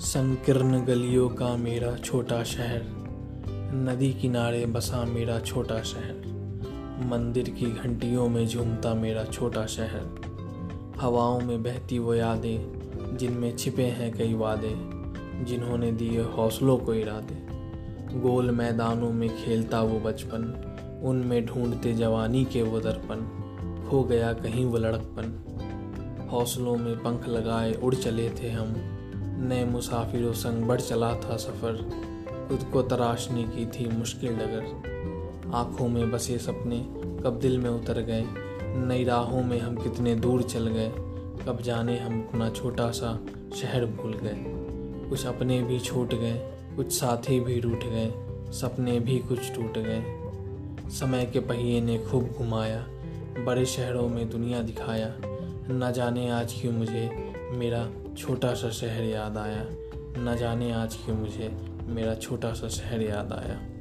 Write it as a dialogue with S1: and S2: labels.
S1: संकीर्ण गलियों का मेरा छोटा शहर, नदी किनारे बसा मेरा छोटा शहर, मंदिर की घंटियों में झूमता मेरा छोटा शहर। हवाओं में बहती वो यादें, जिनमें छिपे हैं कई वादे, जिन्होंने दिए हौसलों को इरादे। गोल मैदानों में खेलता वो बचपन, उनमें ढूंढते जवानी के वो दर्पण, खो गया कहीं वो लड़कपन। हौसलों में पंख लगाए उड़ चले थे हम नए मुसाफिरों संग बढ़ चला था सफ़र। खुद को तराशने की थी मुश्किल डगर। आँखों में बसे सपने कब दिल में उतर गए। नई राहों में हम कितने दूर चल गए। कब जाने हम अपना छोटा सा शहर भूल गए। कुछ अपने भी छूट गए, कुछ साथी भी रूठ गए, सपने भी कुछ टूट गए। समय के पहिए ने खूब घुमाया, बड़े शहरों में दुनिया दिखाया। न जाने आज क्यों मुझे मेरा छोटा सा शहर याद आया। न जाने आज क्यों मुझे मेरा छोटा सा शहर याद आया।